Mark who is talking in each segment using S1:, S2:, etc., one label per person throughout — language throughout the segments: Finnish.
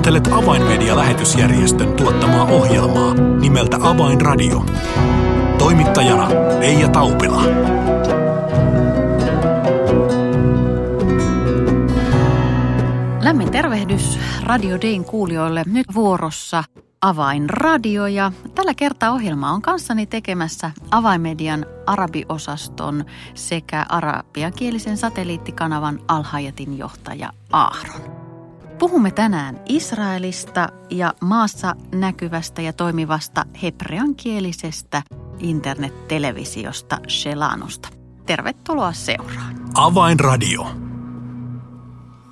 S1: Kuuntelet Avainmedia-lähetysjärjestön tuottamaa ohjelmaa nimeltä Avainradio. Toimittajana Leija Taupila.
S2: Lämmin tervehdys Radio Dayn kuulijoille. Nyt vuorossa Avainradio ja tällä kertaa ohjelma on kanssani tekemässä Avainmedian arabiosaston sekä arabiakielisen satelliittikanavan Alhajatin johtaja Ahron. Puhumme tänään Israelista ja maassa näkyvästä ja toimivasta hebreankielisestä internettelevisiosta Shelanosta. Tervetuloa seuraan.
S1: Avainradio.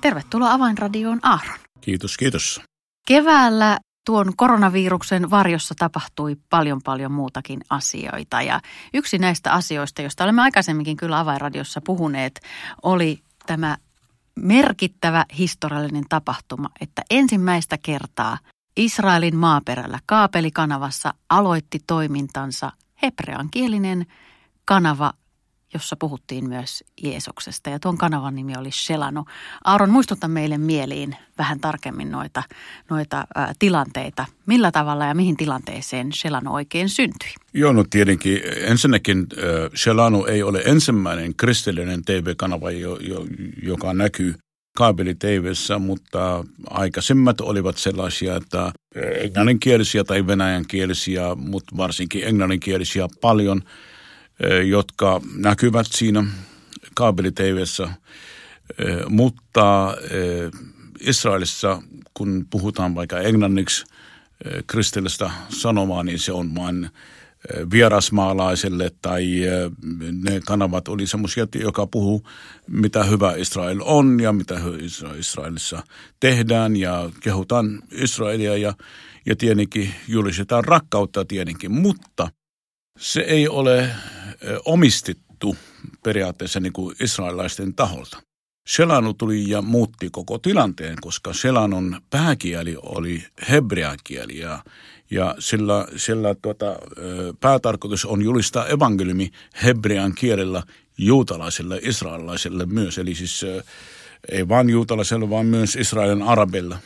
S2: Tervetuloa Avainradioon Ahron.
S3: Kiitos, kiitos.
S2: Keväällä tuon koronaviruksen varjossa tapahtui paljon paljon muutakin asioita ja yksi näistä asioista, joista olemme aikaisemminkin kyllä Avainradiossa puhuneet, oli tämä merkittävä historiallinen tapahtuma, että ensimmäistä kertaa Israelin maaperällä kaapelikanavassa aloitti toimintansa hebreankielinen kanava jossa puhuttiin myös Jeesuksesta. Ja tuon kanavan nimi oli Shelano. Aaron, muistuta meille mieliin vähän tarkemmin noita, noita ä, tilanteita. Millä tavalla ja mihin tilanteeseen Shelano oikein syntyi?
S3: Joo, no tietenkin ensinnäkin äh, Shelano ei ole ensimmäinen kristillinen TV-kanava, jo, jo, joka näkyy kaapeli TVssä, mutta aikaisemmat olivat sellaisia, että englanninkielisiä tai venäjänkielisiä, mutta varsinkin englanninkielisiä paljon – jotka näkyvät siinä kaabeliteivessä, mutta Israelissa, kun puhutaan vaikka englanniksi kristillistä sanomaa, niin se on vain vierasmaalaiselle tai ne kanavat oli semmoisia, joka puhuu, mitä hyvä Israel on ja mitä Israelissa tehdään ja kehutaan Israelia ja, ja tietenkin julistetaan rakkautta tietenkin, mutta se ei ole omistettu periaatteessa niin kuin israelilaisten taholta. Selanu tuli ja muutti koko tilanteen, koska Selanun pääkieli oli hebrean kieli ja, ja sillä, sillä tuota, päätarkoitus on julistaa evankeliumi hebrean kielellä juutalaisille israelilaisille myös. Eli siis ei vain juutalaisille, vaan myös Israelin arabilla.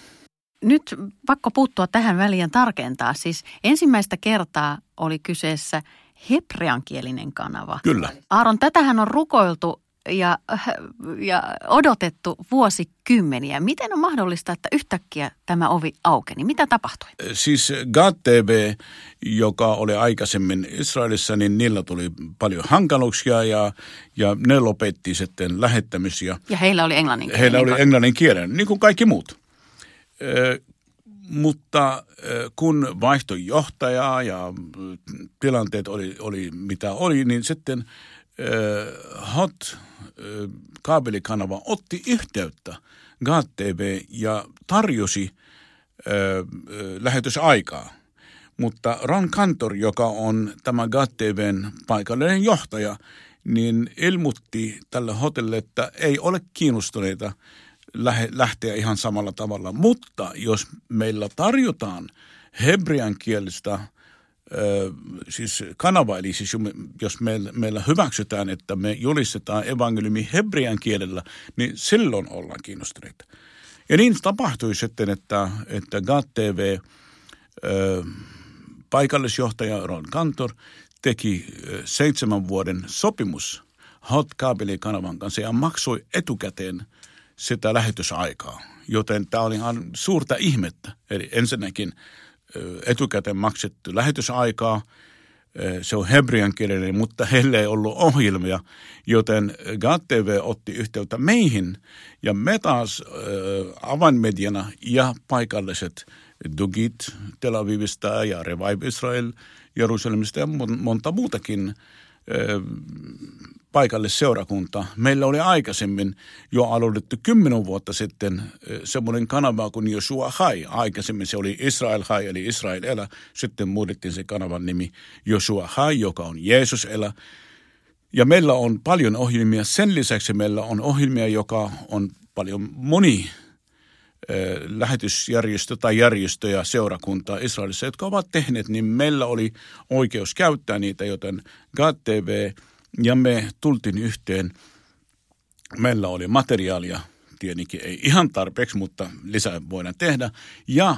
S2: Nyt pakko puuttua tähän väliin tarkentaa. Siis ensimmäistä kertaa oli kyseessä – hebreankielinen kanava.
S3: Kyllä.
S2: Aaron, tätähän on rukoiltu ja, ja odotettu vuosikymmeniä. Miten on mahdollista, että yhtäkkiä tämä ovi aukeni? Mitä tapahtui?
S3: Siis God TV, joka oli aikaisemmin Israelissa, niin niillä tuli paljon hankaluuksia ja, ja ne lopetti sitten lähettämisiä.
S2: Ja heillä oli englannin
S3: Heillä oli englannin kielen, niin kuin kaikki muut mutta kun vaihtoi johtajaa ja tilanteet oli, oli mitä oli, niin sitten Hot kaabelikanava otti yhteyttä GATV ja tarjosi lähetysaikaa. Mutta Ron Kantor, joka on tämä GATVn paikallinen johtaja, niin ilmoitti tälle hotelle, että ei ole kiinnostuneita – lähteä ihan samalla tavalla. Mutta jos meillä tarjotaan hebrean kielistä siis kanava, eli siis jos meillä, meillä hyväksytään, että me julistetaan evankeliumi hebrean kielellä, niin silloin ollaan kiinnostuneita. Ja niin tapahtui sitten, että, että GAT TV, paikallisjohtaja Ron Kantor, teki seitsemän vuoden sopimus Hot kanavan kanssa ja maksoi etukäteen – sitä lähetysaikaa. Joten tämä oli ihan suurta ihmettä. Eli ensinnäkin etukäteen maksettu lähetysaikaa. Se on hebrean kielinen, mutta heillä ei ollut ohjelmia, joten GATV otti yhteyttä meihin. Ja me taas avainmediana ja paikalliset Dugit Tel Avivista ja Revive Israel Jerusalemista ja monta muutakin paikallisseurakunta. Meillä oli aikaisemmin jo aloitettu kymmenen vuotta sitten semmoinen kanava kuin Joshua Hai. Aikaisemmin se oli Israel Hai eli Israel elä. Sitten muutettiin se kanavan nimi Joshua Hai, joka on Jeesus elä. Ja meillä on paljon ohjelmia. Sen lisäksi meillä on ohjelmia, joka on paljon moni lähetysjärjestö tai järjestö ja seurakunta Israelissa, jotka ovat tehneet, niin meillä oli oikeus käyttää niitä, joten God TV – ja me tultiin yhteen. Meillä oli materiaalia tietenkin ei ihan tarpeeksi, mutta lisää voidaan tehdä. Ja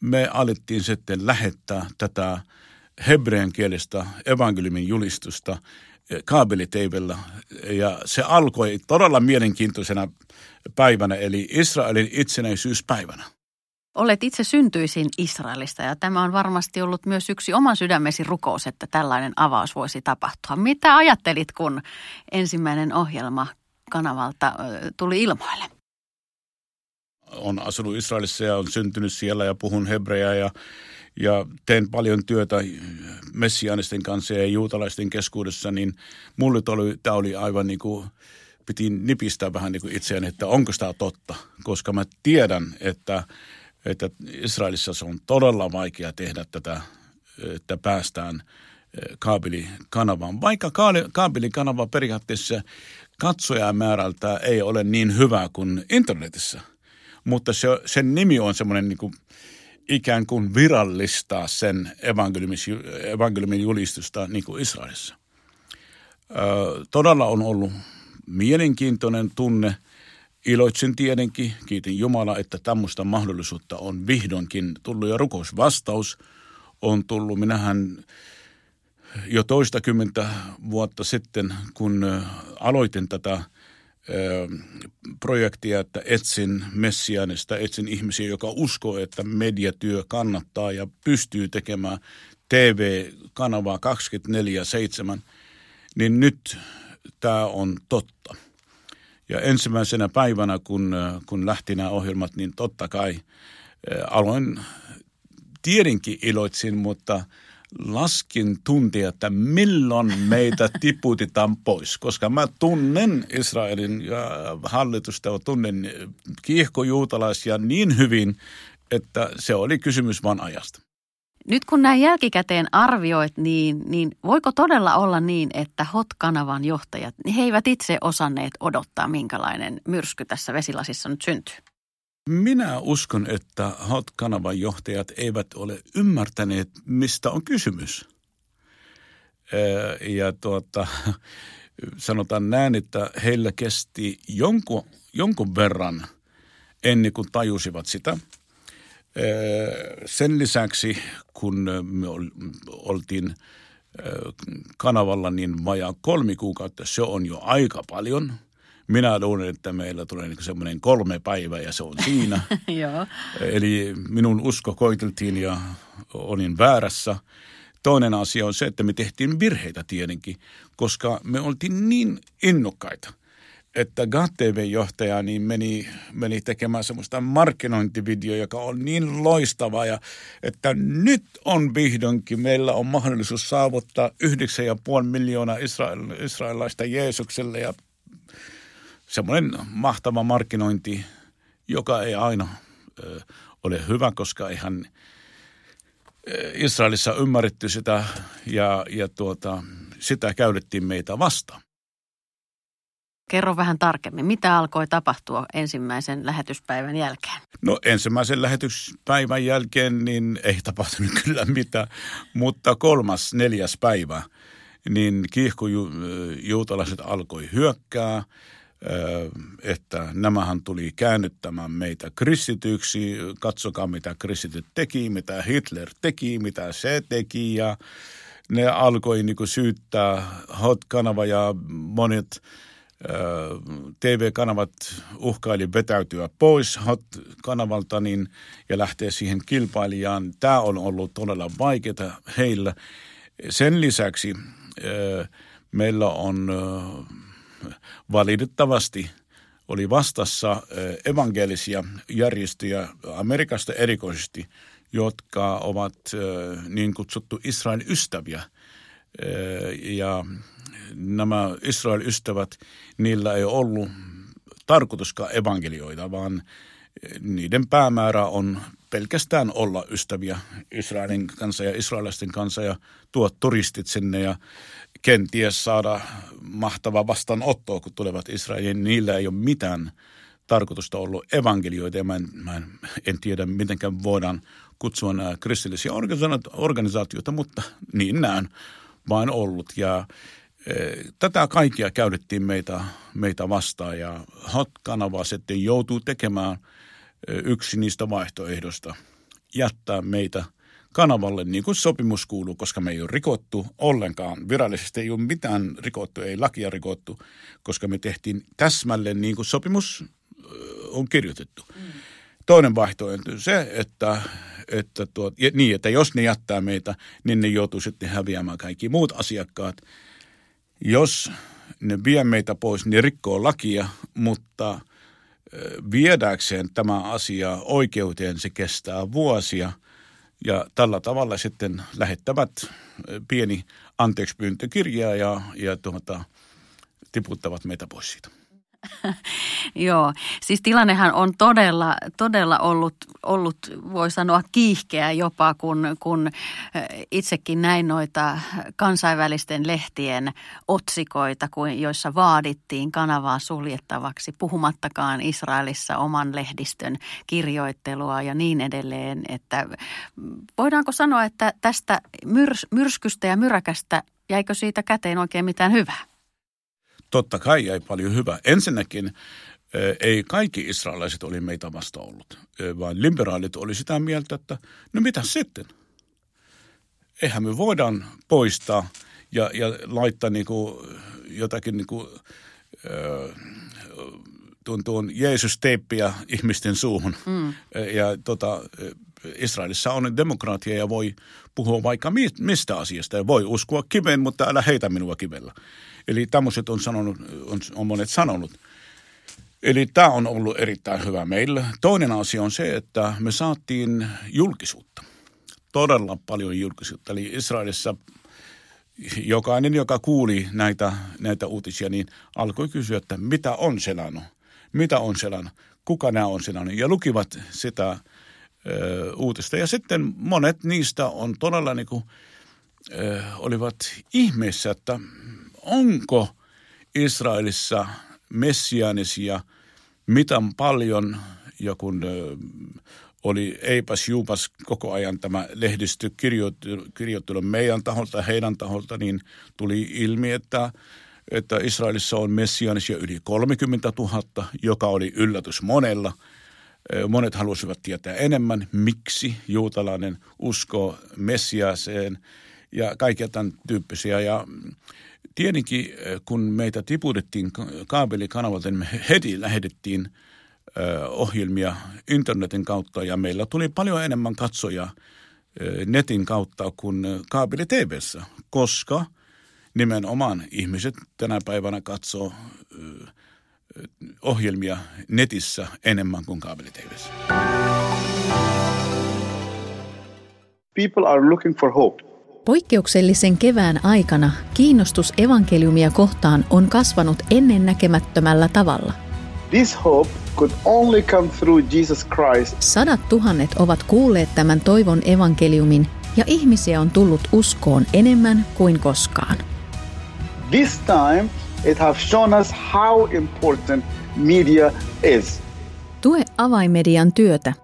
S3: me alettiin sitten lähettää tätä hebrean kielestä evankeliumin julistusta kaabeliteivellä. Ja se alkoi todella mielenkiintoisena päivänä, eli Israelin itsenäisyyspäivänä.
S2: Olet itse syntyisin Israelista ja tämä on varmasti ollut myös yksi oman sydämesi rukous, että tällainen avaus voisi tapahtua. Mitä ajattelit, kun ensimmäinen ohjelma kanavalta tuli ilmoille?
S3: On asunut Israelissa ja on syntynyt siellä ja puhun hebreaa ja, ja teen paljon työtä messiaanisten kanssa ja juutalaisten keskuudessa, niin mulle oli, tämä oli aivan niin kuin, piti nipistää vähän niin kuin itseäni, että onko tämä totta, koska mä tiedän, että, että Israelissa se on todella vaikea tehdä tätä, että päästään kaapelikanavaan. Vaikka kaapelikanava periaatteessa katsojamäärältä ei ole niin hyvä kuin internetissä, mutta se, sen nimi on semmoinen niin kuin ikään kuin virallistaa sen evankeliumin julistusta niin kuin Israelissa. Ö, todella on ollut mielenkiintoinen tunne. Iloitsen tietenkin, kiitin Jumala, että tämmöistä mahdollisuutta on vihdoinkin tullut ja rukousvastaus on tullut. Minähän jo toistakymmentä vuotta sitten, kun aloitin tätä projektia, että etsin messiaanista, etsin ihmisiä, joka uskoo, että mediatyö kannattaa ja pystyy tekemään TV-kanavaa 24-7, niin nyt tämä on totta. Ja ensimmäisenä päivänä, kun, kun lähti nämä ohjelmat, niin totta kai aloin, tiedinkin iloitsin, mutta – laskin tuntia, että milloin meitä tiputetaan pois, koska mä tunnen Israelin hallitusta ja tunnen kiihkojuutalaisia niin hyvin, että se oli kysymys vain ajasta.
S2: Nyt kun näin jälkikäteen arvioit, niin, niin voiko todella olla niin, että HOT-kanavan johtajat, niin he eivät itse osanneet odottaa, minkälainen myrsky tässä vesilasissa nyt syntyy?
S3: Minä uskon, että HOT-kanavan johtajat eivät ole ymmärtäneet, mistä on kysymys. Ja tuota, sanotaan näin, että heillä kesti jonkun, jonkun verran ennen kuin tajusivat sitä. Sen lisäksi, kun me oltiin kanavalla niin vajaa kolme kuukautta, se on jo aika paljon – minä luulen, että meillä tulee niin semmoinen kolme päivää ja se on siinä.
S2: Joo.
S3: Eli minun usko koiteltiin ja olin väärässä. Toinen asia on se, että me tehtiin virheitä tietenkin, koska me oltiin niin innokkaita, että GATV-johtaja niin meni, meni tekemään semmoista markkinointivideo, joka on niin loistava ja että nyt on vihdoinkin, meillä on mahdollisuus saavuttaa 9,5 miljoonaa israel, israelaista Jeesukselle ja semmoinen mahtava markkinointi, joka ei aina ö, ole hyvä, koska ihan Israelissa ymmärretty sitä ja, ja tuota, sitä käytettiin meitä vastaan.
S2: Kerro vähän tarkemmin, mitä alkoi tapahtua ensimmäisen lähetyspäivän jälkeen?
S3: No ensimmäisen lähetyspäivän jälkeen niin ei tapahtunut kyllä mitään, mutta kolmas, neljäs päivä, niin kiihkojuutalaiset alkoi hyökkää – että nämähän tuli käännyttämään meitä kristityksi. Katsokaa, mitä kristityt teki, mitä Hitler teki, mitä se teki. Ja ne alkoi niin syyttää Hot-kanava ja monet TV-kanavat uhkaili vetäytyä pois Hot-kanavalta niin, ja lähteä siihen kilpailijaan. Tämä on ollut todella vaikeaa heillä. Sen lisäksi meillä on valitettavasti oli vastassa evankelisia järjestöjä Amerikasta erikoisesti, jotka ovat niin kutsuttu Israelin ystäviä. Ja nämä Israelin ystävät, niillä ei ollut tarkoituskaan evankelioita, vaan niiden päämäärä on pelkästään olla ystäviä Israelin kanssa ja israelaisten kanssa ja tuo turistit sinne ja kenties saada mahtava vastaanottoa, kun tulevat Israeliin. Niillä ei ole mitään tarkoitusta ollut evankelioita ja mä en, mä en, tiedä, miten voidaan kutsua nämä kristillisiä organisaatioita, mutta niin näin vain ollut. Ja Tätä kaikkia käytettiin meitä, meitä vastaan ja Hot-kanava sitten joutuu tekemään yksi niistä vaihtoehdosta, jättää meitä kanavalle niin kuin sopimus kuuluu, koska me ei ole rikottu ollenkaan. Virallisesti ei ole mitään rikottu, ei lakia rikottu, koska me tehtiin täsmälleen niin kuin sopimus on kirjoitettu. Mm. Toinen vaihtoehto on se, että, että, tuot, niin, että jos ne jättää meitä, niin ne joutuu sitten häviämään kaikki muut asiakkaat. Jos ne vie meitä pois, niin rikkoo lakia, mutta viedäkseen tämä asia oikeuteen se kestää vuosia. Ja tällä tavalla sitten lähettävät pieni anteekspyyntökirjaa ja, ja tuota, tiputtavat meitä pois siitä.
S2: Joo, siis tilannehan on todella, todella ollut, ollut, voi sanoa kiihkeä jopa, kun, kun itsekin näin noita kansainvälisten lehtien otsikoita, joissa vaadittiin kanavaa suljettavaksi, puhumattakaan Israelissa oman lehdistön kirjoittelua ja niin edelleen. Että voidaanko sanoa, että tästä myrs, myrskystä ja myräkästä jäikö siitä käteen oikein mitään hyvää?
S3: Totta kai jäi paljon hyvää. Ensinnäkin ei kaikki israelaiset oli meitä vasta ollut, vaan liberaalit oli sitä mieltä, että no mitä sitten? Eihän me voidaan poistaa ja, ja laittaa niinku jotakin niinku, tuon, tuon Jeesus-teippiä ihmisten suuhun. Mm. Ja tota, Israelissa on demokratia ja voi puhua vaikka mistä asiasta ja voi uskoa kiveen, mutta älä heitä minua kivellä. Eli tämmöiset on, sanonut, on, on monet sanonut. Eli tämä on ollut erittäin hyvä meille. Toinen asia on se, että me saatiin julkisuutta. Todella paljon julkisuutta. Eli Israelissa jokainen, joka kuuli näitä, näitä uutisia, niin alkoi kysyä, että mitä on selannut? Mitä on selannut? Kuka nämä on selannut? Ja lukivat sitä ö, uutista. Ja sitten monet niistä on todella niin kuin, ö, olivat ihmeessä, että onko Israelissa messiaanisia miten paljon, ja kun oli eipäs juupas koko ajan tämä lehdistö kirjoittelu meidän taholta heidän taholta, niin tuli ilmi, että, että Israelissa on messiaanisia yli 30 000, joka oli yllätys monella. Monet halusivat tietää enemmän, miksi juutalainen uskoo messiaaseen ja kaikkia tämän tyyppisiä. Ja Tietenkin, eh, kun meitä tiputettiin kaabelikanavalta, niin me heti lähetettiin eh, ohjelmia internetin kautta ja meillä tuli paljon enemmän katsoja eh, netin kautta kuin kaabeli TVssä, koska nimenomaan ihmiset tänä päivänä katsoo ohjelmia netissä enemmän kuin kaabeli TVssä.
S4: People are looking for hope.
S5: Poikkeuksellisen kevään aikana kiinnostus evankeliumia kohtaan on kasvanut ennennäkemättömällä tavalla.
S4: This hope could only come through Jesus Christ.
S5: Sadat tuhannet ovat kuulleet tämän toivon evankeliumin ja ihmisiä on tullut uskoon enemmän kuin koskaan.
S4: This time it has shown us how important media is.
S5: Tue avaimedian työtä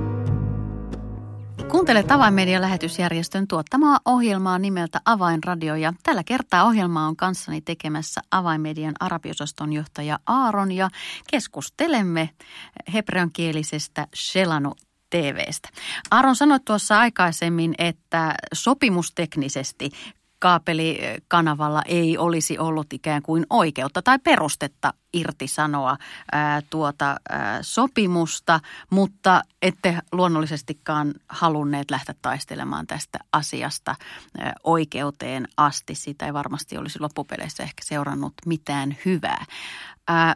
S2: Kuuntelet Avainmedian lähetysjärjestön tuottamaa ohjelmaa nimeltä Avainradio ja tällä kertaa ohjelma on kanssani tekemässä Avainmedian arabiosaston johtaja Aaron ja keskustelemme hebreankielisestä Shelanu TVstä. Aaron sanoi tuossa aikaisemmin, että sopimusteknisesti kaapelikanavalla ei olisi ollut ikään kuin oikeutta tai perustetta irtisanoa ää, tuota ää, sopimusta, mutta ette luonnollisestikaan halunneet lähteä taistelemaan tästä asiasta ää, oikeuteen asti. Siitä ei varmasti olisi loppupeleissä ehkä seurannut mitään hyvää. Ää,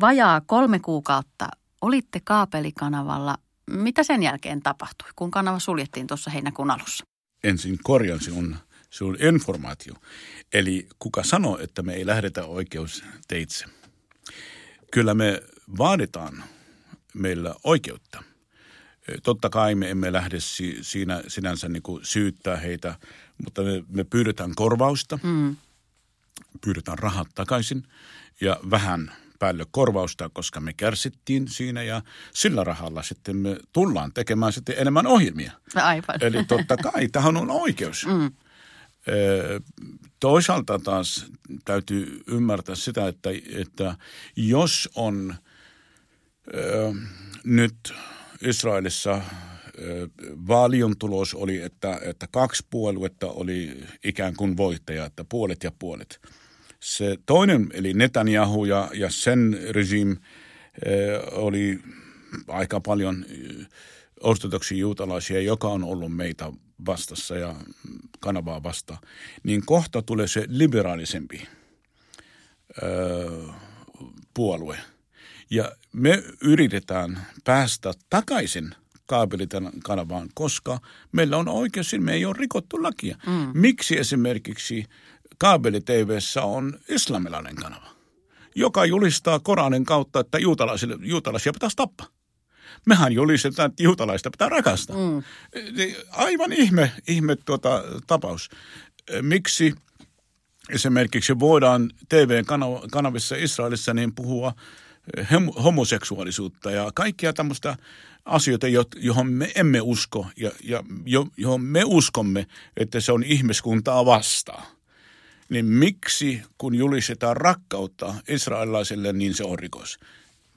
S2: vajaa kolme kuukautta olitte kaapelikanavalla. Mitä sen jälkeen tapahtui, kun kanava suljettiin tuossa heinäkuun alussa?
S3: Ensin korjan sinun se on informaatio. Eli kuka sanoo, että me ei lähdetä oikeusteitse. Kyllä me vaaditaan meillä oikeutta. Totta kai me emme lähde si- siinä sinänsä niin kuin syyttää heitä, mutta me, me pyydetään korvausta, mm. pyydetään rahat takaisin ja vähän päälle korvausta, koska me kärsittiin siinä ja sillä rahalla sitten me tullaan tekemään sitten enemmän ohjelmia.
S2: Aivan.
S3: Eli totta kai, tähän on oikeus. Mm. Toisaalta taas täytyy ymmärtää sitä, että, että jos on nyt Israelissa vaalion tulos oli, että, että kaksi puoluetta oli ikään kuin voittaja, että puolet ja puolet. Se toinen, eli Netanyahu ja, ja sen regime oli aika paljon ortodoksi juutalaisia, joka on ollut meitä vastassa ja kanavaa vasta, niin kohta tulee se liberaalisempi öö, puolue. Ja me yritetään päästä takaisin kaapelitan kanavaan, koska meillä on oikeus, me ei ole rikottu lakia. Mm. Miksi esimerkiksi kaapeli on islamilainen kanava, joka julistaa Koranin kautta, että juutalaisia pitäisi tappaa? Mehän julistetaan, että juutalaista pitää rakastaa. Mm. Aivan ihme, ihme tuota, tapaus. Miksi esimerkiksi voidaan TV-kanavissa Israelissa niin puhua homoseksuaalisuutta ja kaikkia tämmöistä asioita, johon me emme usko ja, ja johon me uskomme, että se on ihmiskuntaa vastaan. Niin miksi, kun julistetaan rakkautta israelilaiselle, niin se on rikos?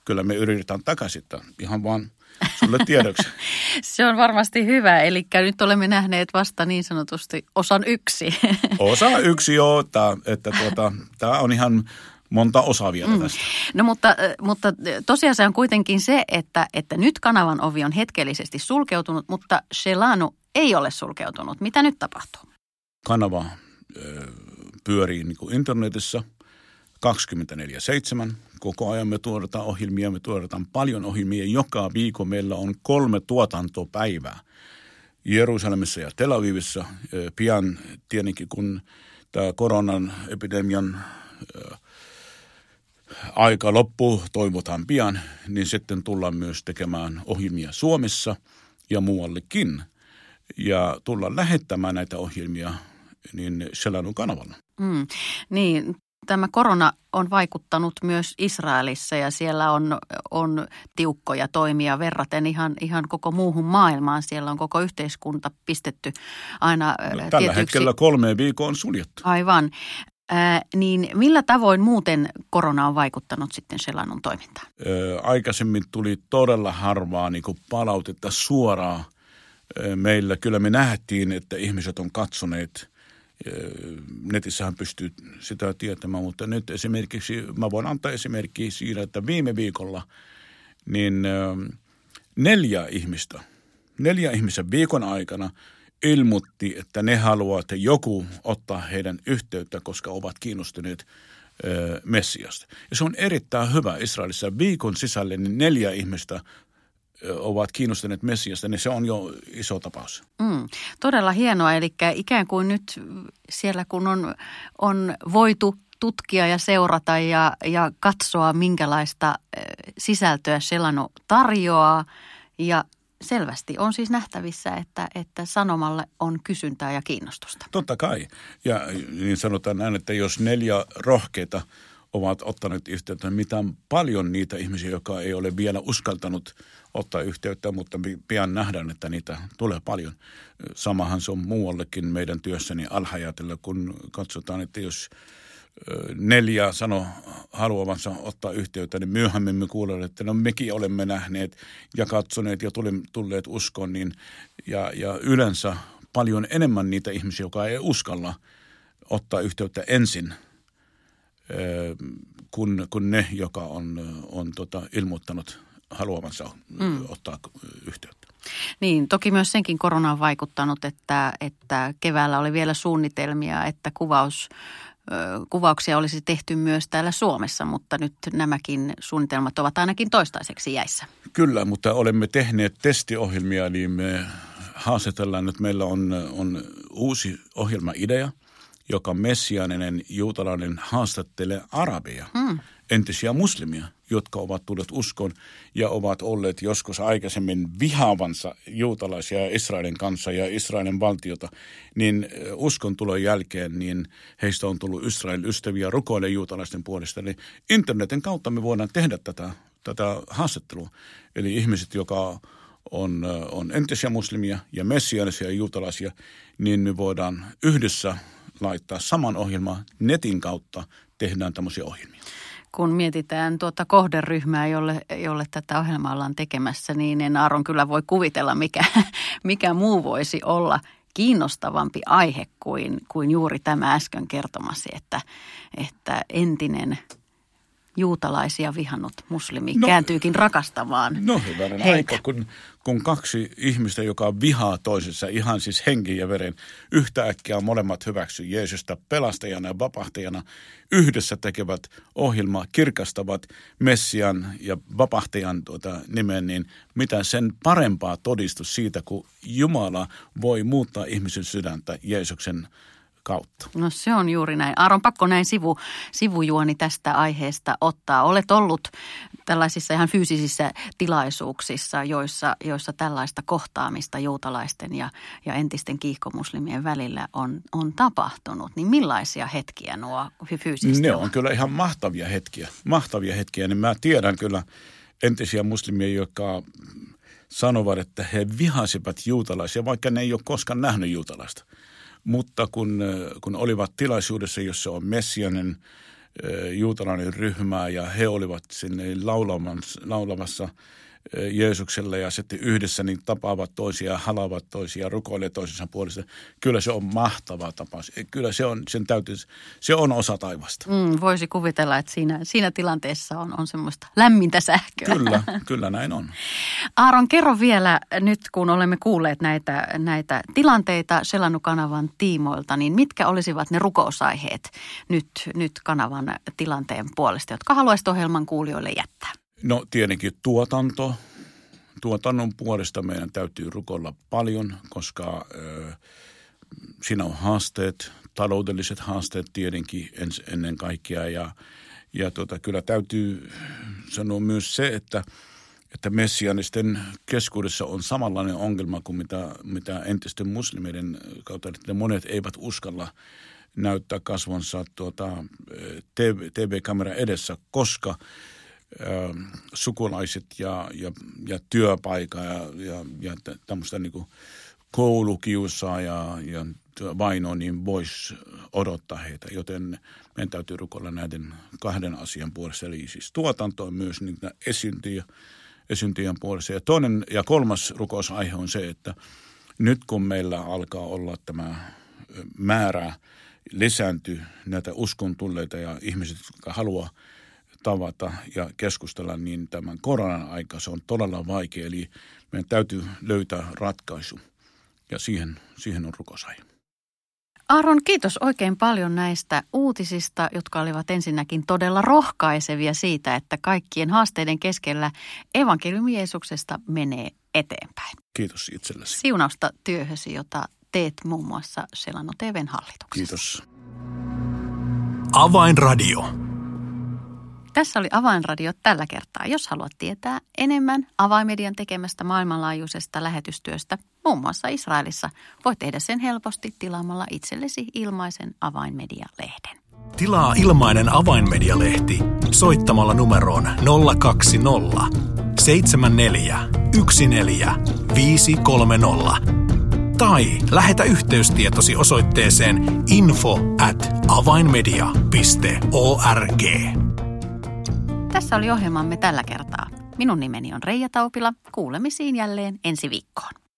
S3: Kyllä me yritetään takaisin, ihan vaan sulle tiedoksi.
S2: Se on varmasti hyvä. Eli nyt olemme nähneet vasta niin sanotusti osan yksi.
S3: Osa yksi, joo. Tämä, että tuota, tämä on ihan monta osaa vielä mm. tästä.
S2: No mutta, mutta tosiaan on kuitenkin se, että, että nyt kanavan ovi on hetkellisesti sulkeutunut, mutta Shelanu ei ole sulkeutunut. Mitä nyt tapahtuu?
S3: Kanava pyörii niin kuin internetissä 24-7 koko ajan me tuotetaan ohjelmia, me tuotetaan paljon ohjelmia. Joka viikko meillä on kolme tuotantopäivää Jerusalemissa ja Tel Avivissa. Pian tietenkin, kun tämä koronan epidemian aika loppuu, toivotaan pian, niin sitten tullaan myös tekemään ohjelmia Suomessa ja muuallekin. Ja tullaan lähettämään näitä ohjelmia niin Selanun kanavalla.
S2: Mm, niin, tämä korona on vaikuttanut myös Israelissa ja siellä on, on tiukkoja toimia verraten ihan, ihan koko muuhun maailmaan. Siellä on koko yhteiskunta pistetty aina no,
S3: Tällä tietyksi... hetkellä kolme viikkoa on suljettu.
S2: Aivan. Ää, niin millä tavoin muuten korona on vaikuttanut sitten Selanun toimintaan?
S3: Ää, aikaisemmin tuli todella harvaa niin palautetta suoraan meillä. Kyllä me nähtiin, että ihmiset on katsoneet – netissähän pystyy sitä tietämään, mutta nyt esimerkiksi, mä voin antaa esimerkkiä siinä, että viime viikolla niin neljä ihmistä, neljä ihmistä viikon aikana ilmoitti, että ne haluaa, että joku ottaa heidän yhteyttä, koska ovat kiinnostuneet Messiasta. Ja se on erittäin hyvä Israelissa. Viikon sisälle niin neljä ihmistä ovat kiinnostuneet Messiasta, niin se on jo iso tapaus.
S2: Mm, todella hienoa, eli ikään kuin nyt siellä kun on, on voitu tutkia ja seurata ja, ja katsoa, minkälaista sisältöä Selano tarjoaa. Ja selvästi on siis nähtävissä, että, että sanomalle on kysyntää ja kiinnostusta.
S3: Totta kai. Ja niin sanotaan näin, että jos neljä rohkeita ovat ottaneet yhteyttä, niin mitä paljon niitä ihmisiä, jotka ei ole vielä uskaltanut – ottaa yhteyttä, mutta pian nähdään, että niitä tulee paljon. Samahan se on muuallekin meidän työssäni alhajatella, kun katsotaan, että jos neljä sano haluavansa ottaa yhteyttä, niin myöhemmin me kuulemme, että no mekin olemme nähneet ja katsoneet ja tulleet uskoon, niin ja, ja yleensä paljon enemmän niitä ihmisiä, jotka ei uskalla ottaa yhteyttä ensin, kun, kun ne, joka on, on tota, ilmoittanut haluavansa mm. ottaa yhteyttä.
S2: Niin, toki myös senkin korona on vaikuttanut, että, että keväällä oli vielä suunnitelmia, että kuvaus, kuvauksia olisi tehty myös täällä Suomessa, mutta nyt nämäkin suunnitelmat ovat ainakin toistaiseksi jäissä.
S3: Kyllä, mutta olemme tehneet testiohjelmia, niin me haastatellaan nyt, meillä on, on uusi ohjelmaidea, joka messiaaninen juutalainen haastattelee arabeja, mm. entisiä muslimia, jotka ovat tulleet uskon ja ovat olleet joskus aikaisemmin vihaavansa juutalaisia Israelin kanssa ja Israelin valtiota, niin uskon tulon jälkeen niin heistä on tullut Israelin ystäviä rukoille juutalaisten puolesta. Eli internetin kautta me voidaan tehdä tätä, tätä haastattelua. Eli ihmiset, joka on, on entisiä muslimia ja messiaanisia juutalaisia, niin me voidaan yhdessä laittaa saman ohjelman netin kautta, tehdään tämmöisiä ohjelmia.
S2: Kun mietitään tuota kohderyhmää, jolle, jolle tätä ohjelmaa ollaan tekemässä, niin en Aaron kyllä voi kuvitella, mikä, mikä muu voisi olla kiinnostavampi aihe kuin, kuin juuri tämä äsken kertomasi, että, että entinen juutalaisia vihannut muslimi no, kääntyykin rakastamaan
S3: No hyvänen heitä. aika, kun, kun kaksi ihmistä, joka vihaa toisessa ihan siis henki ja veren, yhtäkkiä molemmat hyväksy Jeesusta pelastajana ja vapahtajana, yhdessä tekevät ohjelmaa, kirkastavat Messian ja vapahtajan tuota nimen, niin mitä sen parempaa todistus siitä, kun Jumala voi muuttaa ihmisen sydäntä Jeesuksen kautta.
S2: No se on juuri näin. Aaron, pakko näin sivu, sivujuoni tästä aiheesta ottaa. Olet ollut tällaisissa ihan fyysisissä tilaisuuksissa, joissa, joissa tällaista kohtaamista juutalaisten ja, ja entisten kiihkomuslimien välillä on, on tapahtunut. Niin millaisia hetkiä nuo fyysisesti
S3: Ne on kyllä ihan mahtavia hetkiä. Mahtavia hetkiä. Niin mä tiedän kyllä entisiä muslimia, jotka sanovat, että he vihasivat juutalaisia, vaikka ne ei ole koskaan nähnyt juutalaista – mutta kun, kun olivat tilaisuudessa, jossa on messianen juutalainen ryhmä ja he olivat sinne laulamassa Jeesukselle ja sitten yhdessä niin tapaavat toisia, halavat toisia, rukoilevat toisensa puolesta. Kyllä se on mahtava tapaus. Kyllä se on, sen täytyy, se on osa taivasta.
S2: Mm, voisi kuvitella, että siinä, siinä tilanteessa on, on semmoista lämmintä sähköä.
S3: Kyllä, kyllä näin on.
S2: Aaron, kerro vielä nyt, kun olemme kuulleet näitä, näitä tilanteita Selanu-kanavan tiimoilta, niin mitkä olisivat ne rukousaiheet nyt, nyt kanavan tilanteen puolesta, jotka haluaisit ohjelman kuulijoille jättää?
S3: No tietenkin tuotanto. Tuotannon puolesta meidän täytyy rukoilla paljon, koska ö, siinä on haasteet, taloudelliset haasteet tietenkin ens, ennen kaikkea. Ja, ja tota, kyllä täytyy sanoa myös se, että, että messianisten keskuudessa on samanlainen ongelma kuin mitä, mitä entisten muslimeiden kautta, että monet eivät uskalla näyttää kasvonsa tuota, TV-kamera edessä, koska – sukulaiset ja, ja, ja työpaikka ja, ja, ja tämmöistä niin koulukiusaa ja, ja vainoa, niin voisi odottaa heitä. Joten meidän täytyy rukoilla näiden kahden asian puolesta. Eli siis tuotanto on myös niin esiintyjä, esiintyjän puolesta. Ja toinen ja kolmas rukousaihe on se, että nyt kun meillä alkaa olla tämä määrä lisääntyy näitä uskon tulleita ja ihmiset, jotka haluaa – tavata ja keskustella, niin tämän koronan aika se on todella vaikea. Eli meidän täytyy löytää ratkaisu ja siihen, siihen on rukosai.
S2: Aaron, kiitos oikein paljon näistä uutisista, jotka olivat ensinnäkin todella rohkaisevia siitä, että kaikkien haasteiden keskellä evankeliumi Jeesuksesta menee eteenpäin.
S3: Kiitos itsellesi.
S2: Siunausta työhösi, jota teet muun muassa Selano TVn hallituksessa.
S3: Kiitos.
S1: Avainradio.
S2: Tässä oli Avainradio tällä kertaa. Jos haluat tietää enemmän Avainmedian tekemästä maailmanlaajuisesta lähetystyöstä, muun muassa Israelissa, voit tehdä sen helposti tilaamalla itsellesi ilmaisen Avainmedia-lehden.
S1: Tilaa ilmainen Avainmedia-lehti soittamalla numeroon 020 74 14 tai lähetä yhteystietosi osoitteeseen info at avainmedia.org.
S2: Tässä oli ohjelmamme tällä kertaa. Minun nimeni on Reija Taupila. Kuulemisiin jälleen ensi viikkoon.